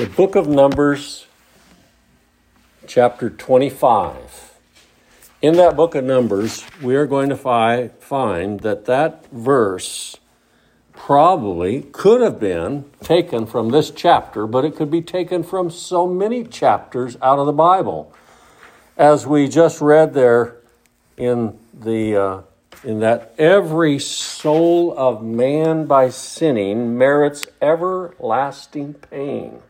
The book of Numbers, chapter 25. In that book of Numbers, we are going to fi- find that that verse probably could have been taken from this chapter, but it could be taken from so many chapters out of the Bible. As we just read there in the uh, in that every soul of man by sinning merits everlasting pain.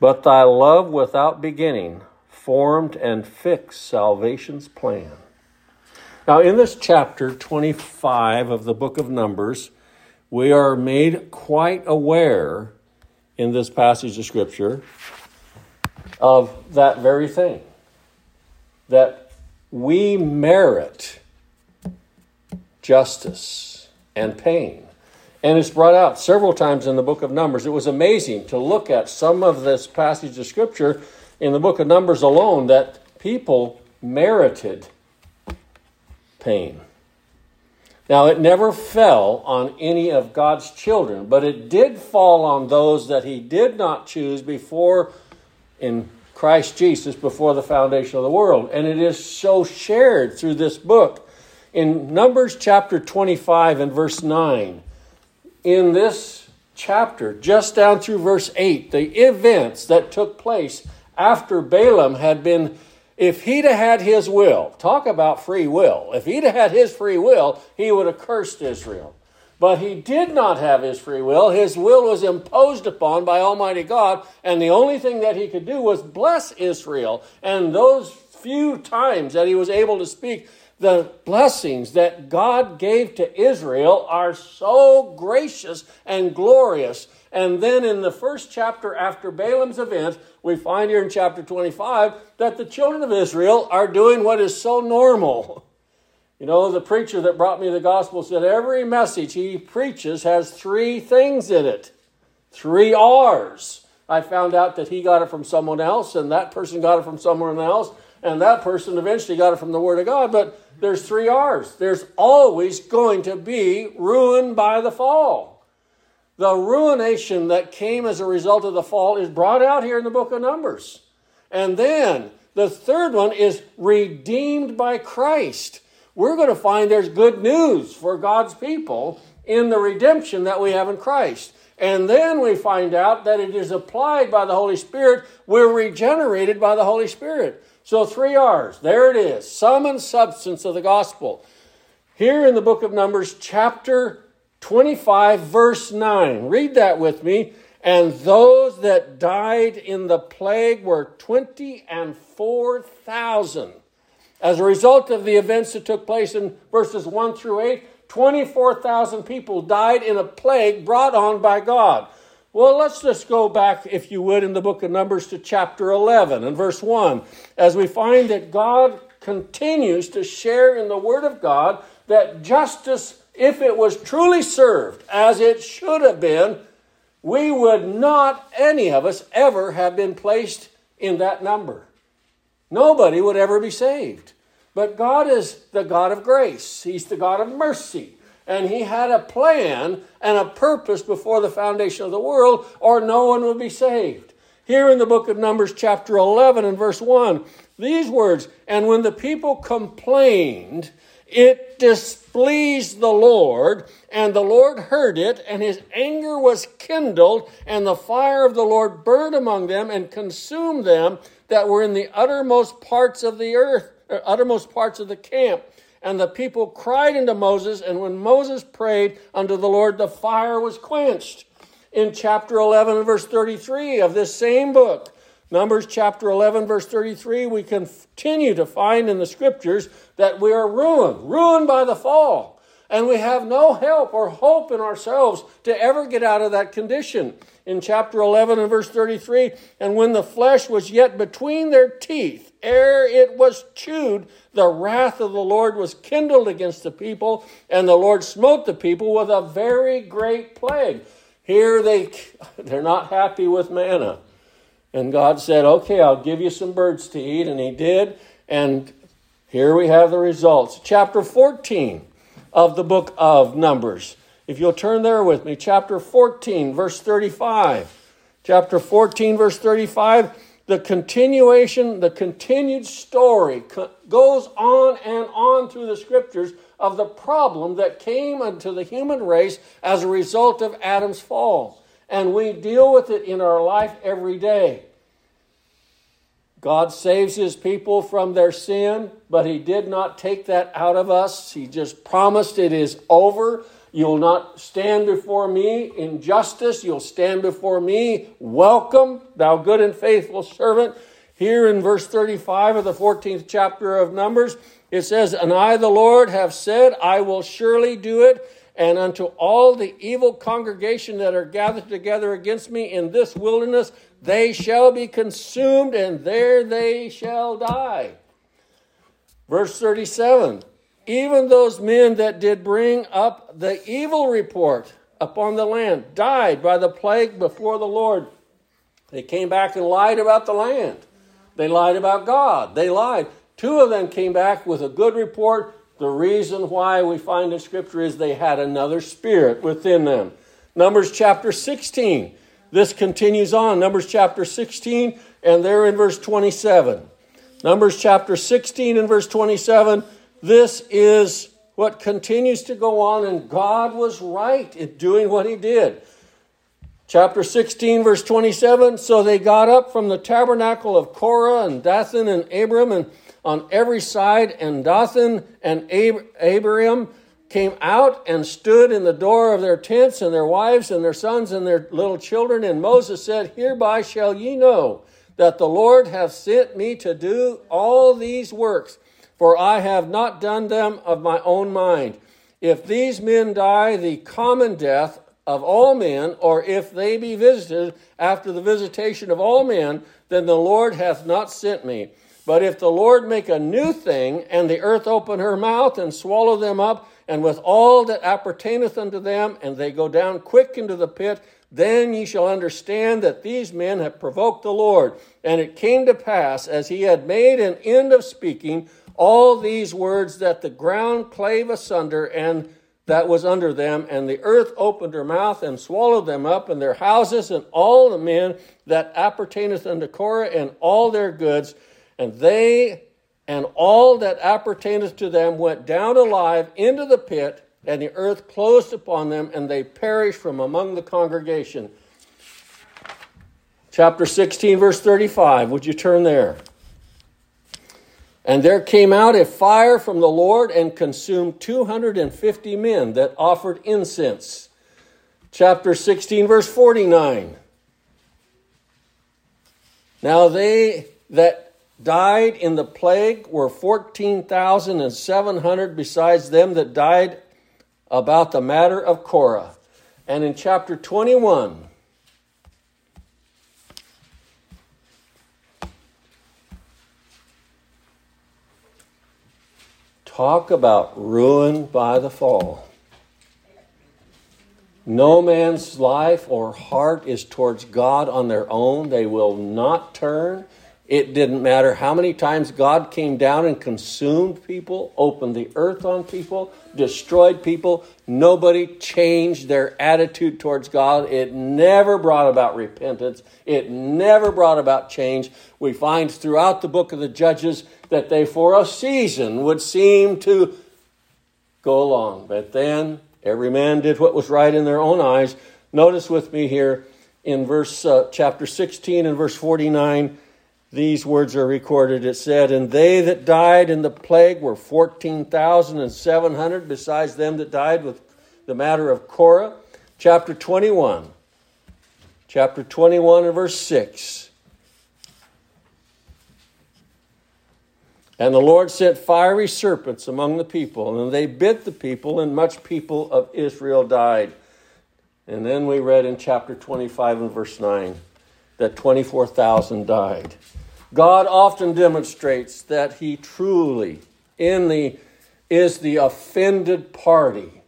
But thy love without beginning formed and fixed salvation's plan. Now, in this chapter 25 of the book of Numbers, we are made quite aware in this passage of Scripture of that very thing. That we merit justice and pain. And it's brought out several times in the book of Numbers. It was amazing to look at some of this passage of Scripture in the book of Numbers alone that people merited pain. Now, it never fell on any of God's children, but it did fall on those that He did not choose before in Christ Jesus before the foundation of the world. And it is so shared through this book. In Numbers chapter 25 and verse 9, in this chapter, just down through verse 8, the events that took place after Balaam had been, if he'd have had his will, talk about free will, if he'd have had his free will, he would have cursed Israel. But he did not have his free will. His will was imposed upon by Almighty God, and the only thing that he could do was bless Israel. And those few times that he was able to speak, the blessings that God gave to Israel are so gracious and glorious. And then in the first chapter after Balaam's event, we find here in chapter 25 that the children of Israel are doing what is so normal. You know, the preacher that brought me the gospel said every message he preaches has three things in it three R's. I found out that he got it from someone else, and that person got it from someone else, and that person eventually got it from the Word of God. But there's three R's. There's always going to be ruin by the fall. The ruination that came as a result of the fall is brought out here in the book of Numbers. And then the third one is redeemed by Christ. We're going to find there's good news for God's people in the redemption that we have in Christ. And then we find out that it is applied by the Holy Spirit. We're regenerated by the Holy Spirit. So, three R's. There it is sum and substance of the gospel. Here in the book of Numbers, chapter 25, verse 9. Read that with me. And those that died in the plague were 20 and 4,000. As a result of the events that took place in verses 1 through 8, 24,000 people died in a plague brought on by God. Well, let's just go back, if you would, in the book of Numbers to chapter 11 and verse 1, as we find that God continues to share in the Word of God that justice, if it was truly served as it should have been, we would not, any of us, ever have been placed in that number. Nobody would ever be saved. But God is the God of grace, He's the God of mercy and he had a plan and a purpose before the foundation of the world, or no one would be saved. Here in the book of Numbers, chapter 11 and verse 1, these words, and when the people complained, it displeased the Lord, and the Lord heard it, and his anger was kindled, and the fire of the Lord burned among them and consumed them that were in the uttermost parts of the earth, uttermost parts of the camp. And the people cried unto Moses, and when Moses prayed unto the Lord, the fire was quenched. In chapter 11, verse 33 of this same book, Numbers chapter 11, verse 33, we continue to find in the scriptures that we are ruined, ruined by the fall. And we have no help or hope in ourselves to ever get out of that condition. In chapter 11 and verse 33, and when the flesh was yet between their teeth, ere it was chewed, the wrath of the Lord was kindled against the people, and the Lord smote the people with a very great plague. Here they they're not happy with manna. And God said, "Okay, I'll give you some birds to eat," and he did, and here we have the results. Chapter 14 of the book of Numbers. If you'll turn there with me, chapter 14, verse 35. Chapter 14, verse 35, the continuation, the continued story goes on and on through the scriptures of the problem that came unto the human race as a result of Adam's fall. And we deal with it in our life every day. God saves his people from their sin, but he did not take that out of us. He just promised it is over. You'll not stand before me in justice. You'll stand before me. Welcome, thou good and faithful servant. Here in verse 35 of the 14th chapter of Numbers, it says, And I, the Lord, have said, I will surely do it. And unto all the evil congregation that are gathered together against me in this wilderness, they shall be consumed, and there they shall die. Verse 37 Even those men that did bring up the evil report upon the land died by the plague before the Lord. They came back and lied about the land. They lied about God. They lied. Two of them came back with a good report. The reason why we find in Scripture is they had another spirit within them. Numbers chapter 16. This continues on. Numbers chapter 16, and there in verse 27. Numbers chapter 16 and verse 27. This is what continues to go on, and God was right in doing what he did. Chapter 16, verse 27. So they got up from the tabernacle of Korah and Dathan and Abiram and on every side, and Dathan and Ab- Abiram came out and stood in the door of their tents, and their wives and their sons and their little children. And Moses said, Hereby shall ye know that the Lord hath sent me to do all these works, for I have not done them of my own mind. If these men die the common death of all men, or if they be visited after the visitation of all men, then the Lord hath not sent me. But if the Lord make a new thing, and the earth open her mouth and swallow them up, and with all that appertaineth unto them, and they go down quick into the pit, then ye shall understand that these men have provoked the Lord. And it came to pass, as he had made an end of speaking all these words, that the ground clave asunder, and that was under them, and the earth opened her mouth and swallowed them up, and their houses, and all the men that appertaineth unto Korah, and all their goods and they and all that appertaineth to them went down alive into the pit, and the earth closed upon them, and they perished from among the congregation. Chapter 16, verse 35. Would you turn there? And there came out a fire from the Lord and consumed 250 men that offered incense. Chapter 16, verse 49. Now they that died in the plague were 14,700 besides them that died about the matter of Korah. And in chapter 21, talk about ruin by the fall. No man's life or heart is towards God on their own. They will not turn. It didn't matter how many times God came down and consumed people, opened the earth on people, destroyed people. Nobody changed their attitude towards God. It never brought about repentance. It never brought about change. We find throughout the book of the Judges that they, for a season, would seem to go along. But then every man did what was right in their own eyes. Notice with me here in verse uh, chapter 16 and verse 49 these words are recorded. It said, And they that died in the plague were 14,700, besides them that died with the matter of Korah. Chapter 21. Chapter 21 and verse 6. And the Lord sent fiery serpents among the people, and they bit the people, and much people of Israel died. And then we read in chapter 25 and verse 9 that 24,000 died. God often demonstrates that he truly in the is the offended party.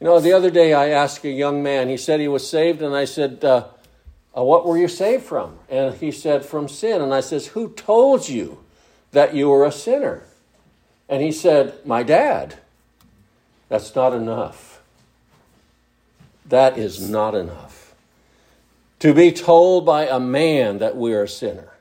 You know, the other day I asked a young man, he said he was saved, and I said, uh, uh, What were you saved from? And he said, From sin. And I says, Who told you that you were a sinner? And he said, My dad. That's not enough. that is not enough. To be told by a man that we are a sinner,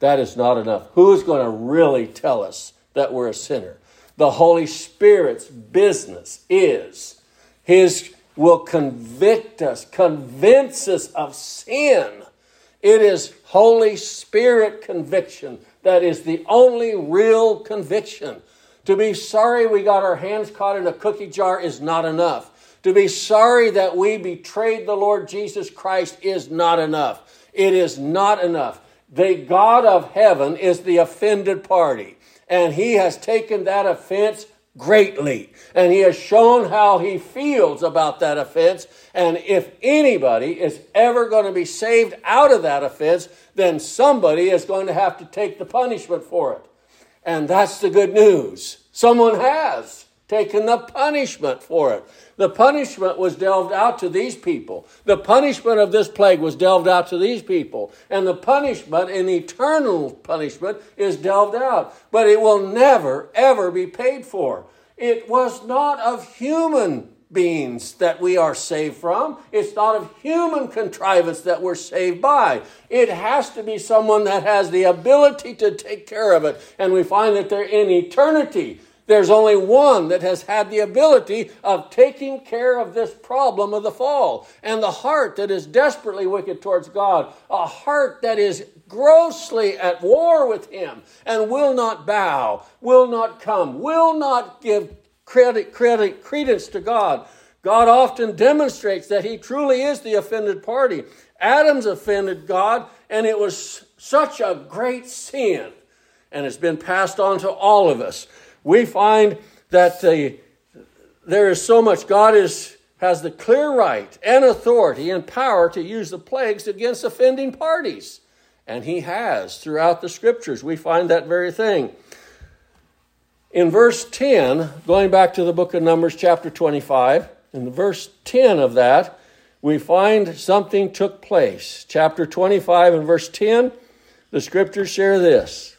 that is not enough. Who's going to really tell us that we're a sinner? The Holy Spirit's business is His will convict us, convince us of sin. It is Holy Spirit conviction that is the only real conviction. To be sorry we got our hands caught in a cookie jar is not enough. To be sorry that we betrayed the Lord Jesus Christ is not enough. It is not enough. The God of heaven is the offended party, and he has taken that offense greatly. And he has shown how he feels about that offense. And if anybody is ever going to be saved out of that offense, then somebody is going to have to take the punishment for it. And that's the good news. Someone has taken the punishment for it. The punishment was delved out to these people. The punishment of this plague was delved out to these people. And the punishment, an eternal punishment, is delved out. But it will never, ever be paid for. It was not of human beings that we are saved from. It's not of human contrivance that we're saved by. It has to be someone that has the ability to take care of it. And we find that they're in eternity. There's only one that has had the ability of taking care of this problem of the fall. And the heart that is desperately wicked towards God, a heart that is grossly at war with Him and will not bow, will not come, will not give credit, credit, credence to God. God often demonstrates that he truly is the offended party. Adam's offended God, and it was such a great sin, and it's been passed on to all of us. We find that the, there is so much God is, has the clear right and authority and power to use the plagues against offending parties. And he has throughout the scriptures. We find that very thing. In verse 10, going back to the book of Numbers, chapter 25, in the verse 10 of that, we find something took place. Chapter 25 and verse 10, the scriptures share this.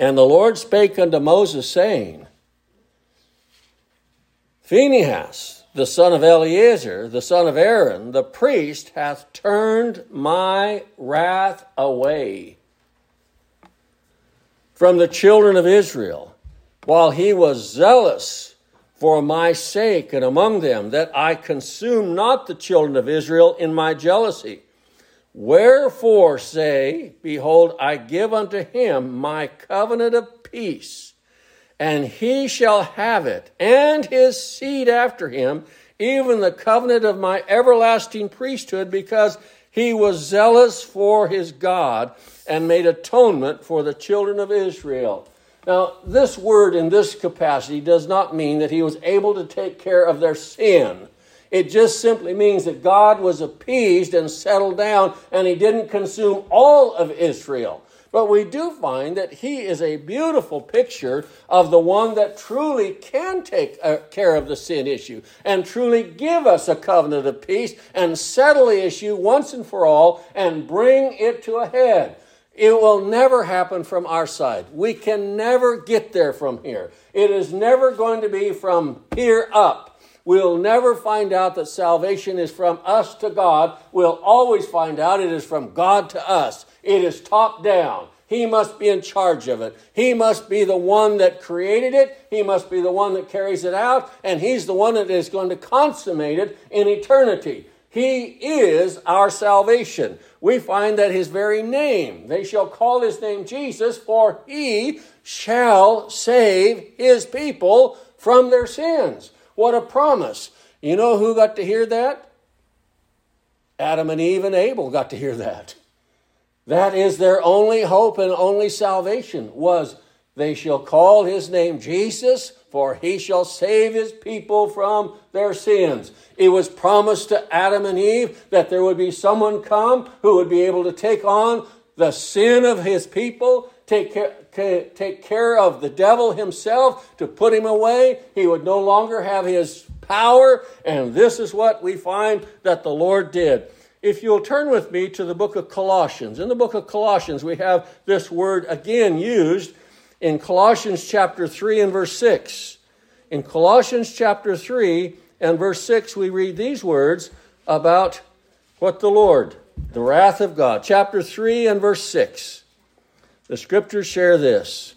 And the Lord spake unto Moses, saying, Phinehas, the son of Eleazar, the son of Aaron, the priest, hath turned my wrath away from the children of Israel while he was zealous for my sake and among them, that I consume not the children of Israel in my jealousy. Wherefore say, Behold, I give unto him my covenant of peace, and he shall have it, and his seed after him, even the covenant of my everlasting priesthood, because he was zealous for his God and made atonement for the children of Israel. Now, this word in this capacity does not mean that he was able to take care of their sin. It just simply means that God was appeased and settled down and he didn't consume all of Israel. But we do find that he is a beautiful picture of the one that truly can take uh, care of the sin issue and truly give us a covenant of peace and settle the issue once and for all and bring it to a head. It will never happen from our side. We can never get there from here. It is never going to be from here up. We'll never find out that salvation is from us to God. We'll always find out it is from God to us. It is top down. He must be in charge of it. He must be the one that created it. He must be the one that carries it out. And He's the one that is going to consummate it in eternity. He is our salvation. We find that his very name, they shall call his name Jesus, for he shall save his people from their sins. What a promise. You know who got to hear that? Adam and Eve and Abel got to hear that. That is their only hope and only salvation was they shall call his name Jesus, for he shall save his people from their sins. It was promised to Adam and Eve that there would be someone come who would be able to take on the sin of his people, take care, take care of the devil himself, to put him away. He would no longer have his power, and this is what we find that the Lord did. If you'll turn with me to the book of Colossians, in the book of Colossians, we have this word again used in Colossians chapter 3 and verse 6. In Colossians chapter 3 and verse 6, we read these words about what the Lord, the wrath of God. Chapter 3 and verse 6. The scriptures share this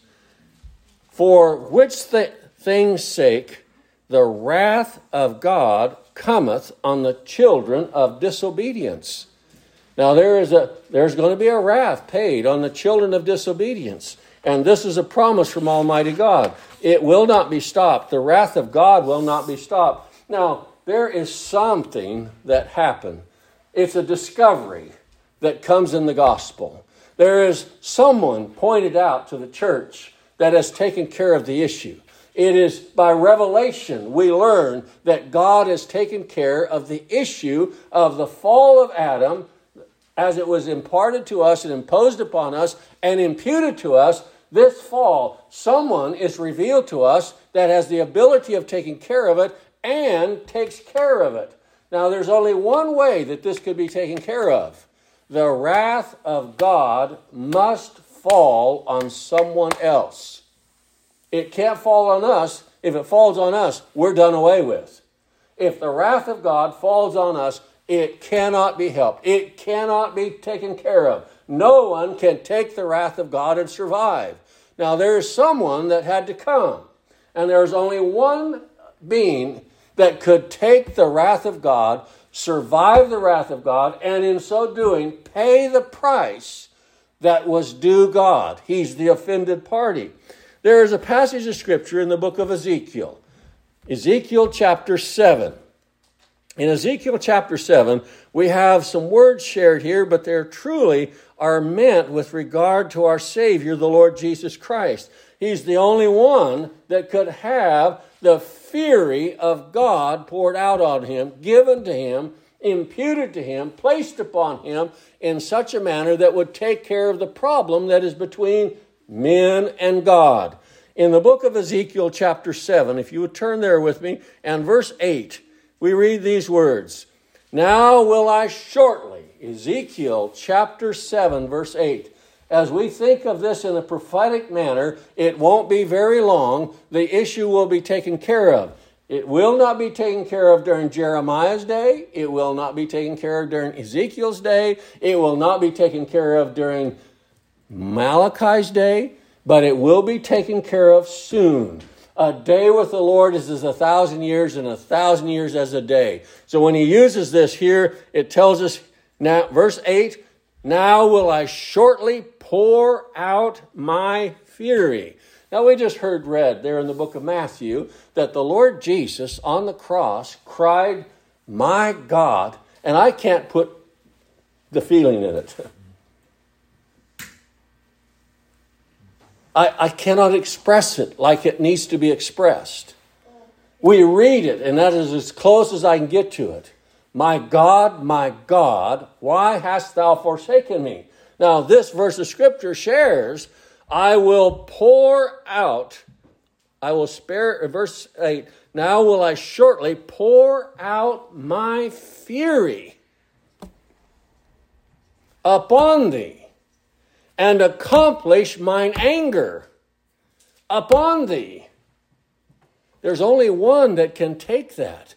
For which th- things' sake the wrath of God cometh on the children of disobedience. Now there is a there's going to be a wrath paid on the children of disobedience. And this is a promise from Almighty God. It will not be stopped. The wrath of God will not be stopped. Now, there is something that happened. It's a discovery that comes in the gospel. There is someone pointed out to the church that has taken care of the issue. It is by revelation we learn that God has taken care of the issue of the fall of Adam as it was imparted to us and imposed upon us and imputed to us this fall, someone is revealed to us that has the ability of taking care of it and takes care of it. Now, there's only one way that this could be taken care of the wrath of God must fall on someone else. It can't fall on us. If it falls on us, we're done away with. If the wrath of God falls on us, it cannot be helped. It cannot be taken care of. No one can take the wrath of God and survive. Now, there is someone that had to come, and there's only one being that could take the wrath of God, survive the wrath of God, and in so doing, pay the price that was due God. He's the offended party. There is a passage of scripture in the book of Ezekiel, Ezekiel chapter 7. In Ezekiel chapter 7, we have some words shared here, but they're truly are meant with regard to our Savior, the Lord Jesus Christ. He's the only one that could have the fury of God poured out on him, given to him, imputed to him, placed upon him in such a manner that would take care of the problem that is between men and God. In the book of Ezekiel, chapter 7, if you would turn there with me, and verse 8, we read these words Now will I shortly Ezekiel chapter 7, verse 8. As we think of this in a prophetic manner, it won't be very long. The issue will be taken care of. It will not be taken care of during Jeremiah's day. It will not be taken care of during Ezekiel's day. It will not be taken care of during Malachi's day, but it will be taken care of soon. A day with the Lord is as a thousand years, and a thousand years as a day. So when he uses this here, it tells us now, verse 8 Now will I shortly pour out my fury. Now, we just heard read there in the book of Matthew that the Lord Jesus on the cross cried, My God, and I can't put the feeling in it. I, I cannot express it like it needs to be expressed. We read it, and that is as close as I can get to it. My God, my God, why hast thou forsaken me? Now, this verse of scripture shares, I will pour out, I will spare, uh, verse 8, now will I shortly pour out my fury upon thee and accomplish mine anger upon thee. There's only one that can take that.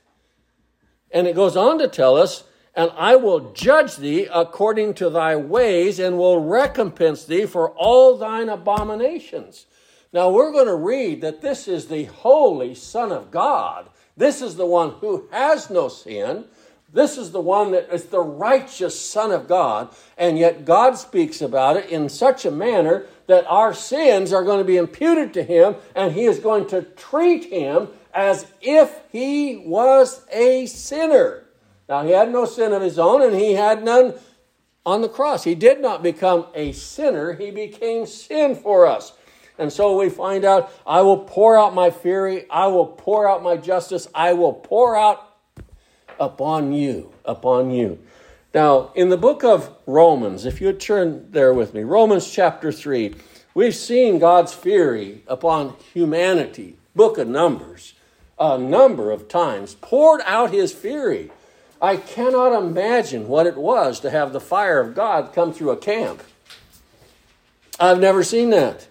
And it goes on to tell us, and I will judge thee according to thy ways and will recompense thee for all thine abominations. Now we're going to read that this is the holy Son of God. This is the one who has no sin. This is the one that is the righteous Son of God. And yet God speaks about it in such a manner that our sins are going to be imputed to him and he is going to treat him as if he was a sinner. Now, he had no sin of his own, and he had none on the cross. He did not become a sinner, he became sin for us. And so we find out I will pour out my fury, I will pour out my justice, I will pour out upon you, upon you. Now, in the book of Romans, if you turn there with me, Romans chapter 3, we've seen God's fury upon humanity, book of Numbers a number of times, poured out his fury. I cannot imagine what it was to have the fire of God come through a camp. I've never seen that.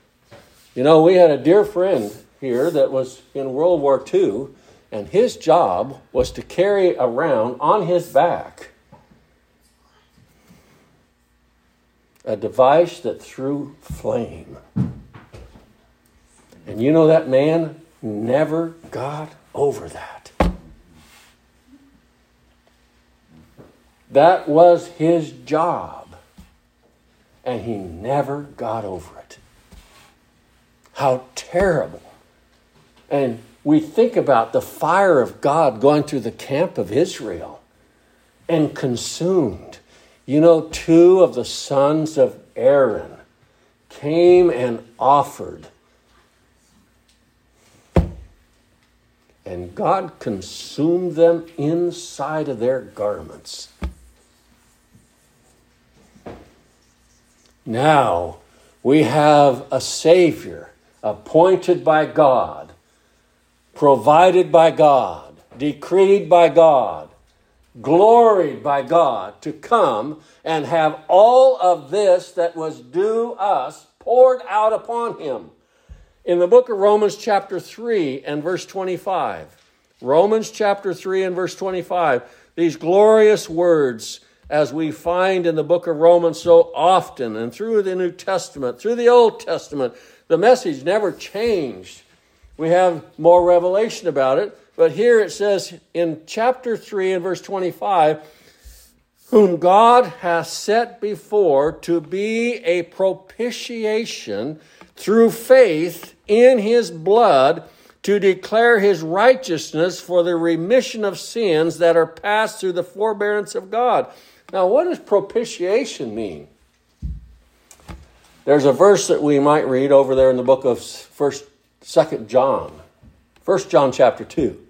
You know, we had a dear friend here that was in World War II, And his job was to carry around on his back a device that threw flame. And you know that man never got over that. That was his job. And he never got over it. How terrible. And we think about the fire of God going through the camp of Israel and consumed. You know, two of the sons of Aaron came and offered. And God consumed them inside of their garments. Now we have a Savior appointed by God, provided by God, decreed by God, gloried by God to come and have all of this that was due us poured out upon him. In the book of Romans, chapter 3 and verse 25, Romans chapter 3 and verse 25, these glorious words as we find in the book of Romans so often and through the New Testament, through the Old Testament, the message never changed. We have more revelation about it, but here it says in chapter 3 and verse 25, whom God hath set before to be a propitiation through faith in his blood to declare his righteousness for the remission of sins that are passed through the forbearance of God. Now, what does propitiation mean? There's a verse that we might read over there in the book of First, Second John, First John chapter two.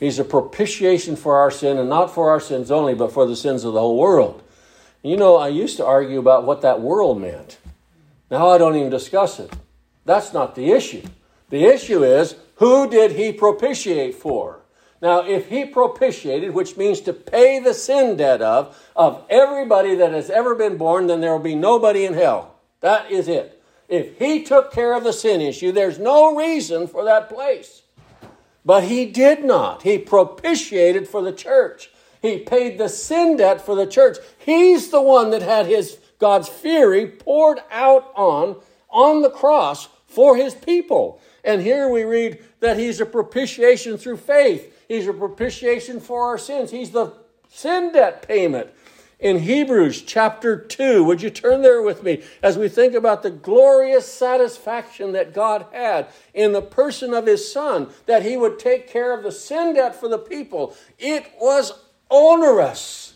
He's a propitiation for our sin, and not for our sins only, but for the sins of the whole world. You know, I used to argue about what that world meant. Now I don't even discuss it. That's not the issue. The issue is who did he propitiate for? Now, if he propitiated, which means to pay the sin debt of, of everybody that has ever been born, then there will be nobody in hell. That is it. If he took care of the sin issue, there's no reason for that place. But he did not. He propitiated for the church. He paid the sin debt for the church. He's the one that had his God's fury poured out on on the cross for his people. And here we read that he's a propitiation through faith. He's a propitiation for our sins. He's the sin debt payment. In Hebrews chapter 2, would you turn there with me as we think about the glorious satisfaction that God had in the person of his Son, that he would take care of the sin debt for the people? It was onerous.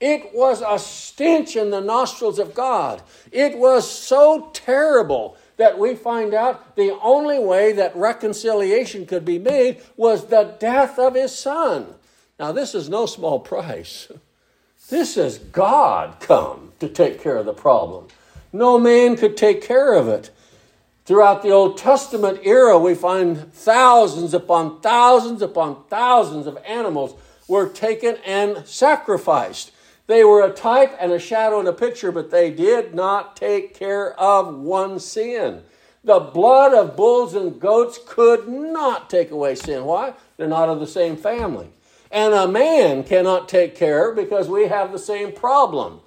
It was a stench in the nostrils of God. It was so terrible that we find out the only way that reconciliation could be made was the death of his son. Now, this is no small price. This is God come to take care of the problem. No man could take care of it. Throughout the Old Testament era, we find thousands upon thousands upon thousands of animals were taken and sacrificed. They were a type and a shadow and a picture, but they did not take care of one sin. The blood of bulls and goats could not take away sin. Why? They're not of the same family. And a man cannot take care because we have the same problem.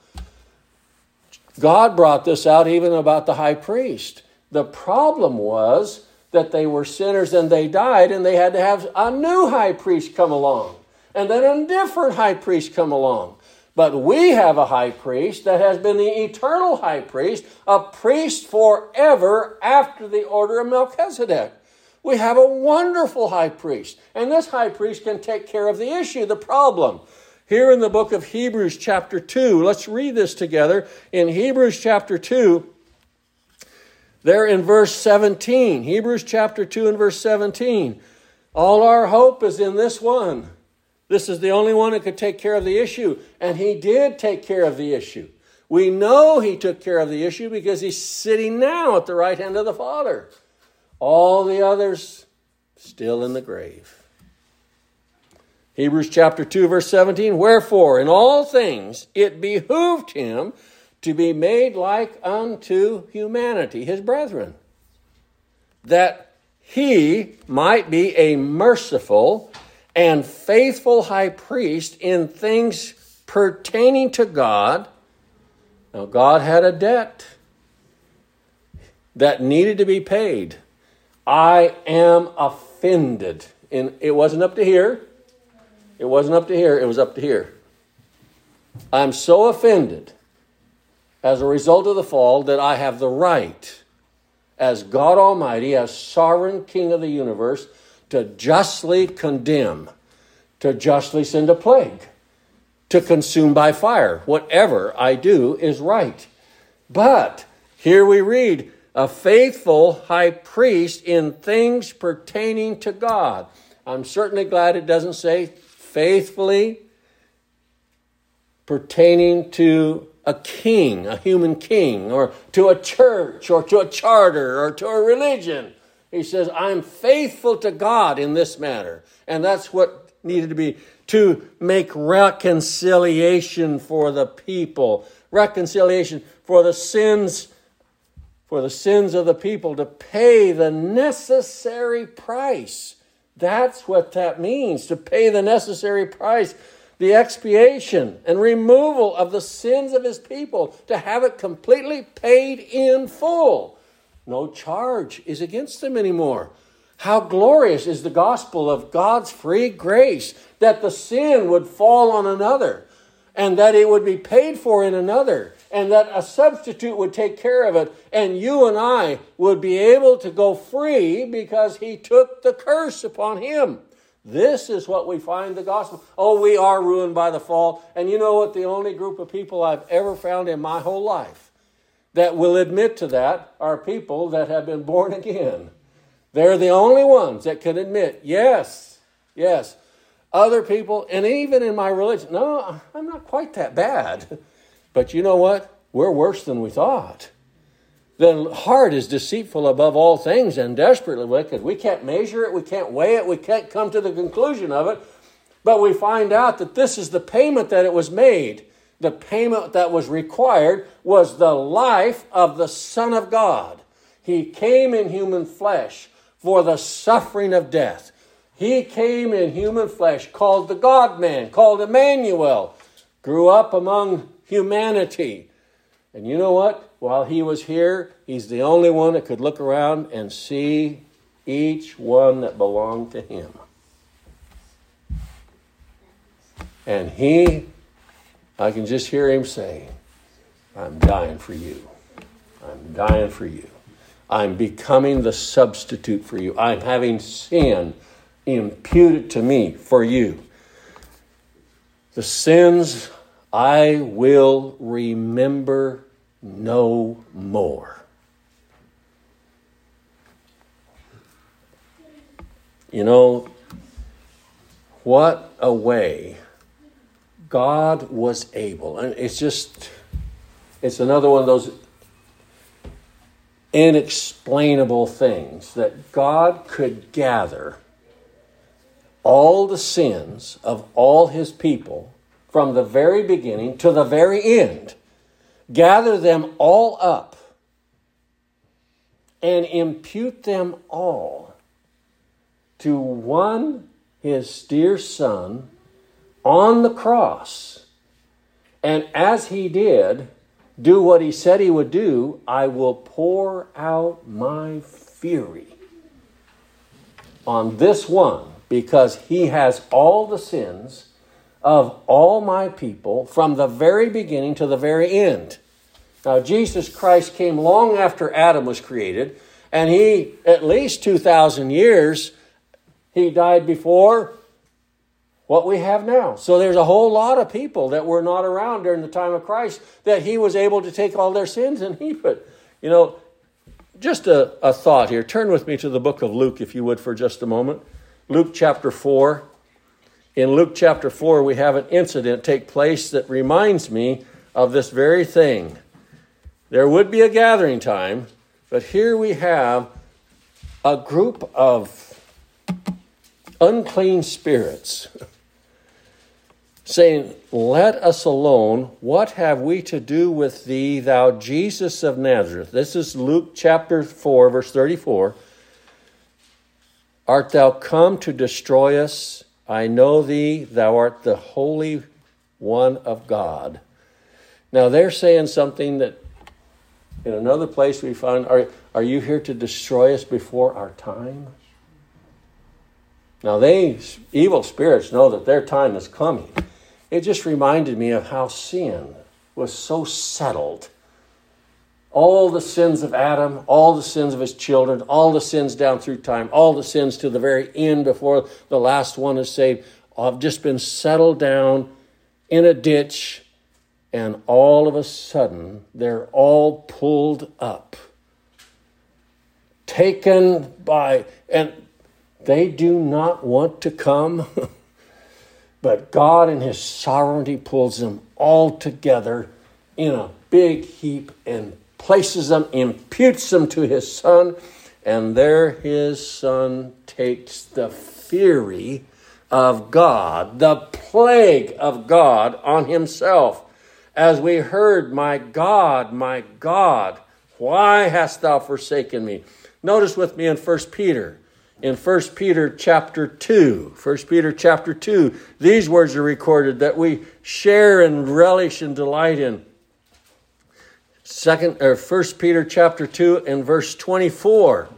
God brought this out even about the high priest. The problem was that they were sinners and they died, and they had to have a new high priest come along, and then a different high priest come along. But we have a high priest that has been the eternal high priest, a priest forever after the order of Melchizedek. We have a wonderful high priest, and this high priest can take care of the issue, the problem. Here in the book of Hebrews, chapter 2, let's read this together. In Hebrews, chapter 2, there in verse 17, Hebrews chapter 2 and verse 17, all our hope is in this one this is the only one who could take care of the issue. And he did take care of the issue. We know he took care of the issue because he's sitting now at the right hand of the Father. All the others still in the grave. Hebrews chapter 2, verse 17 Wherefore, in all things it behooved him to be made like unto humanity, his brethren, that he might be a merciful and faithful high priest in things pertaining to God. Now, God had a debt that needed to be paid. I am offended. And it wasn't up to here. It wasn't up to here. It was up to here. I'm so offended as a result of the fall that I have the right, as God Almighty, as sovereign King of the universe, to justly condemn, to justly send a plague, to consume by fire. Whatever I do is right. But here we read, a faithful high priest in things pertaining to God. I'm certainly glad it doesn't say faithfully pertaining to a king, a human king, or to a church, or to a charter, or to a religion. He says, I'm faithful to God in this matter. And that's what needed to be to make reconciliation for the people, reconciliation for the sins for the sins of the people to pay the necessary price. That's what that means to pay the necessary price, the expiation and removal of the sins of his people, to have it completely paid in full. No charge is against them anymore. How glorious is the gospel of God's free grace that the sin would fall on another and that it would be paid for in another and that a substitute would take care of it, and you and I would be able to go free because he took the curse upon him. This is what we find the gospel. Oh, we are ruined by the fall. And you know what? The only group of people I've ever found in my whole life that will admit to that are people that have been born again. They're the only ones that can admit, yes, yes. Other people, and even in my religion, no, I'm not quite that bad. But you know what? We're worse than we thought. The heart is deceitful above all things and desperately wicked. We can't measure it, we can't weigh it, we can't come to the conclusion of it. But we find out that this is the payment that it was made. The payment that was required was the life of the Son of God. He came in human flesh for the suffering of death. He came in human flesh, called the God man, called Emmanuel, grew up among humanity. And you know what? While he was here, he's the only one that could look around and see each one that belonged to him. And he, I can just hear him say, I'm dying for you. I'm dying for you. I'm becoming the substitute for you. I'm having sin imputed to me for you. The sins I will remember no more. You know, what a way God was able. And it's just, it's another one of those inexplainable things that God could gather all the sins of all his people from the very beginning to the very end, gather them all up, and impute them all to one, his dear Son, on the cross. And as he did, do what he said he would do, I will pour out my fury on this one because he has all the sins of all my people from the very beginning to the very end. Now, Jesus Christ came long after Adam was created, and he, at least 2,000 years, he died before what we have now. So there's a whole lot of people that were not around during the time of Christ that he was able to take all their sins and heap it. You know, just a, a thought here. Turn with me to the book of Luke, if you would, for just a moment. Luke chapter 4 in Luke chapter 4, we have an incident take place that reminds me of this very thing. There would be a gathering time, but here we have a group of unclean spirits saying, Let us alone. What have we to do with thee, thou Jesus of Nazareth? This is Luke chapter 4, verse 34. Art thou come to destroy us? I know thee, thou art the Holy One of God. Now they're saying something that in another place we find are, are you here to destroy us before our time? Now, they, evil spirits, know that their time is coming. It just reminded me of how sin was so settled. All the sins of Adam, all the sins of his children, all the sins down through time, all the sins to the very end before the last one is saved, have just been settled down in a ditch, and all of a sudden they're all pulled up, taken by, and they do not want to come, but God in His sovereignty pulls them all together in a big heap and places them, imputes them to His Son, and there His Son takes the fury of God, the plague of God on Himself. As we heard, My God, my God, why hast thou forsaken me? Notice with me in 1 Peter in 1 Peter chapter 2. 1 Peter chapter 2, these words are recorded that we share and relish and delight in. Second or 1 Peter chapter 2 and verse 24.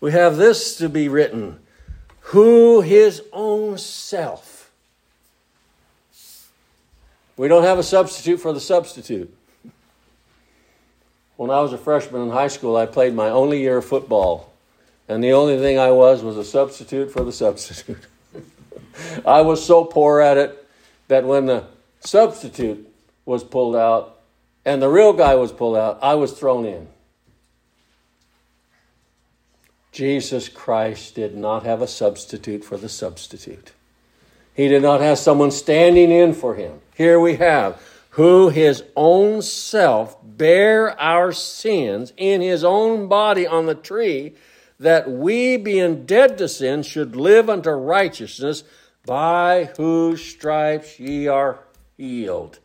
We have this to be written, who his own self. We don't have a substitute for the substitute. When I was a freshman in high school, I played my only year of football and the only thing I was was a substitute for the substitute. I was so poor at it that when the substitute was pulled out and the real guy was pulled out, I was thrown in. Jesus Christ did not have a substitute for the substitute. He did not have someone standing in for him. Here we have who his own self bare our sins in his own body on the tree that we, being dead to sin, should live unto righteousness, by whose stripes ye are healed.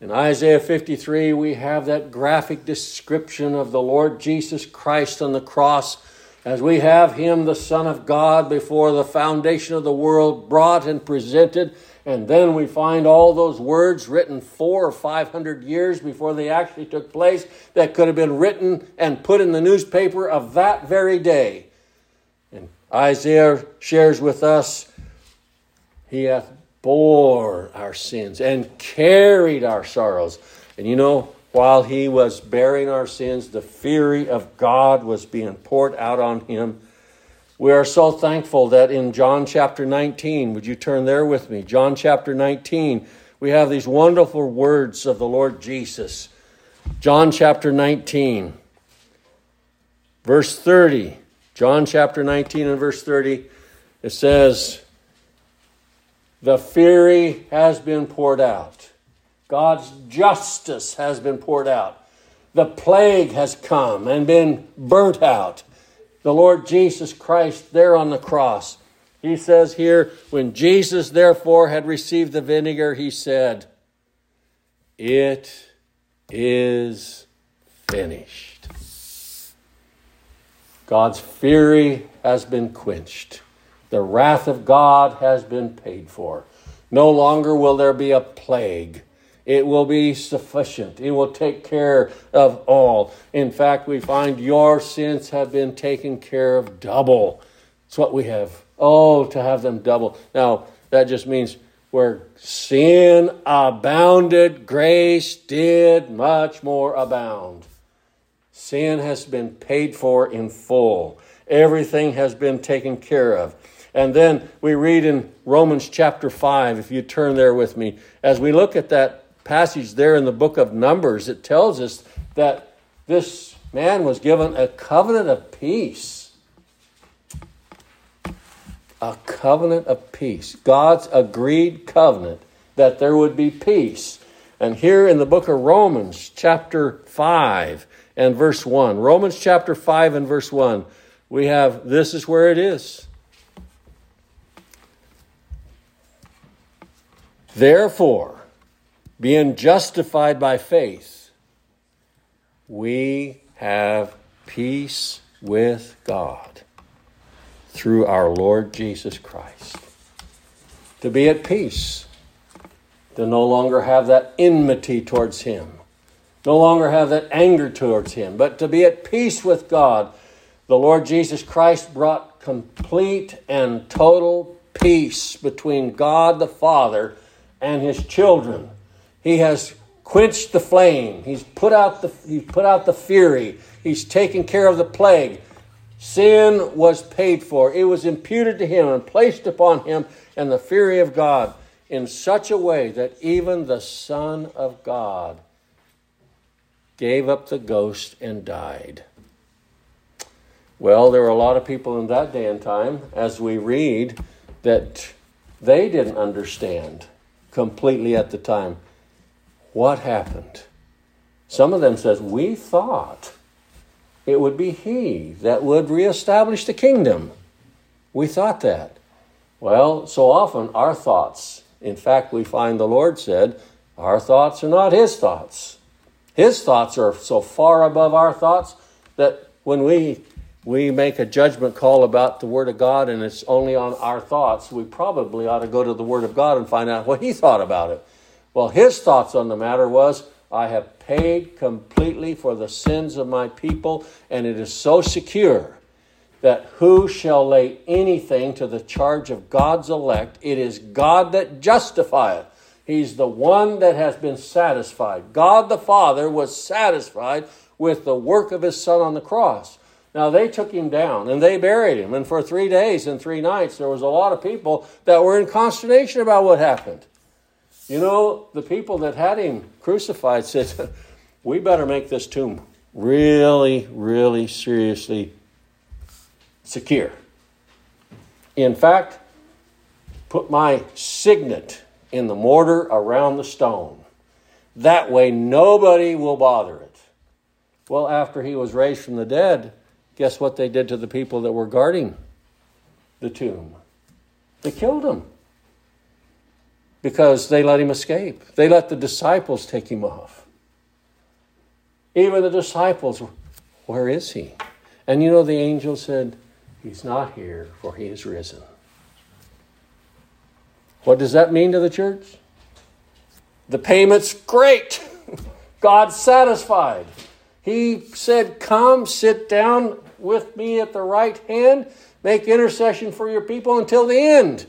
In Isaiah 53, we have that graphic description of the Lord Jesus Christ on the cross as we have him, the Son of God, before the foundation of the world, brought and presented and then we find all those words written four or five hundred years before they actually took place that could have been written and put in the newspaper of that very day. And Isaiah shares with us, He hath bore our sins and carried our sorrows. And you know, while he was bearing our sins, the fury of God was being poured out on him we are so thankful that in John chapter 19, would you turn there with me? John chapter 19, we have these wonderful words of the Lord Jesus. John chapter 19, verse 30. John chapter 19 and verse 30, it says, The fury has been poured out. God's justice has been poured out. The plague has come and been burnt out the Lord Jesus Christ there on the cross. He says here, when Jesus therefore had received the vinegar, he said, It is finished. God's fury has been quenched. The wrath of God has been paid for. No longer will there be a plague. It will be sufficient. It will take care of all. In fact, we find your sins have been taken care of double. It's what we have. Oh, to have them double. Now, that just means where sin abounded, grace did much more abound. Sin has been paid for in full. Everything has been taken care of. And then we read in Romans chapter 5, if you turn there with me, as we look at that passage there in the book of Numbers, it tells us that this man was given a covenant of peace. A covenant of peace. God's agreed covenant that there would be peace. And here in the book of Romans, chapter 5 and verse 1, Romans chapter 5 and verse 1, we have this is where it is. Therefore, being justified by faith, we have peace with God through our Lord Jesus Christ. to be at peace, to no longer have that enmity towards Him, no longer have that anger towards Him, but to be at peace with God. The Lord Jesus Christ brought complete and total peace between God the Father and His children. He has quenched the flame. He's put out the, he's put out the fury. He's taken care of the plague. Sin was paid for. It was imputed to him and placed upon him and the fury of God in such a way that even the Son of God gave up the ghost and died. Well, there were a lot of people in that day and time, as we read, that they didn't understand completely at the time what happened. Some of them says, We thought it would be he that would reestablish the kingdom. We thought that. Well, so often our thoughts, in fact, we find the Lord said, our thoughts are not his thoughts. His thoughts are so far above our thoughts that when we we make a judgment call about the Word of God and it's only on our thoughts, we probably ought to go to the Word of God and find out what He thought about it. Well, His thoughts on the matter was I have paid completely for the sins of my people, and it is so secure that who shall lay anything to the charge of God's elect? It is God that justifieth. He's the one that has been satisfied. God the Father was satisfied with the work of his Son on the cross. Now they took him down and they buried him, and for three days and three nights there was a lot of people that were in consternation about what happened. You know, the people that had him crucified said, We better make this tomb really, really seriously secure. In fact, put my signet in the mortar around the stone. That way, nobody will bother it. Well, after he was raised from the dead, guess what they did to the people that were guarding the tomb? They killed him because they let him escape. They let the disciples take him off. Even the disciples, where is he? And you know, the angel said, He's not here, for he is risen. What does that mean to the church? The payment's great. God's satisfied. He said, Come, sit down with me at the right hand, make intercession for your people until the end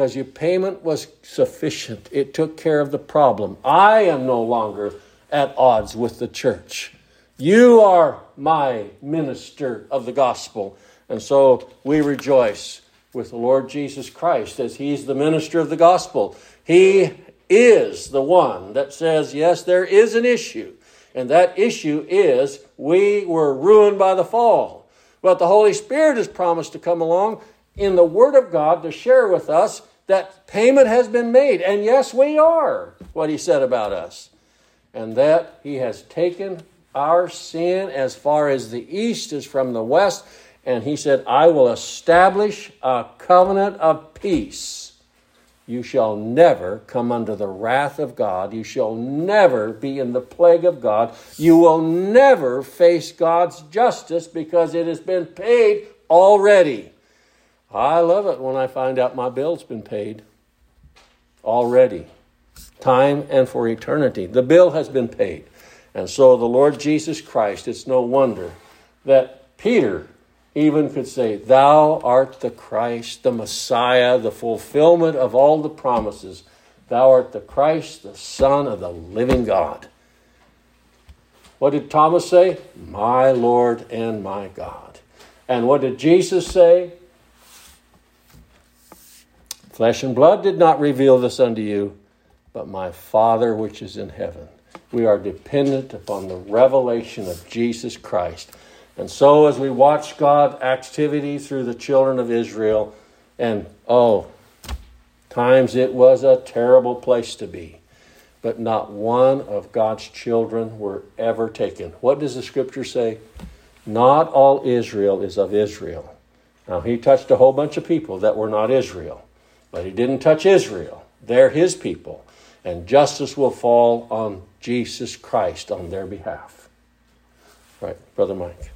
because your payment was sufficient. It took care of the problem. I am no longer at odds with the church. You are my minister of the gospel. And so we rejoice with the Lord Jesus Christ as He's the minister of the gospel. He is the one that says, yes, there is an issue. And that issue is we were ruined by the fall. But the Holy Spirit has promised to come along in the Word of God to share with us that payment has been made. And yes, we are what He said about us. And that He has taken our sin as far as the east is from the west. And He said, I will establish a covenant of peace. You shall never come under the wrath of God. You shall never be in the plague of God. You will never face God's justice because it has been paid already. I love it when I find out my bill's been paid already, time and for eternity. The bill has been paid. And so the Lord Jesus Christ, it's no wonder that Peter even could say, Thou art the Christ, the Messiah, the fulfillment of all the promises. Thou art the Christ, the Son of the living God. What did Thomas say? My Lord and my God. And what did Jesus say? Flesh and blood did not reveal this unto you, but my Father which is in heaven. We are dependent upon the revelation of Jesus Christ. And so, as we watch God's activity through the children of Israel, and oh, times it was a terrible place to be, but not one of God's children were ever taken. What does the scripture say? Not all Israel is of Israel. Now, he touched a whole bunch of people that were not Israel. But he didn't touch Israel. They're his people. And justice will fall on Jesus Christ on their behalf. Right, Brother Mike.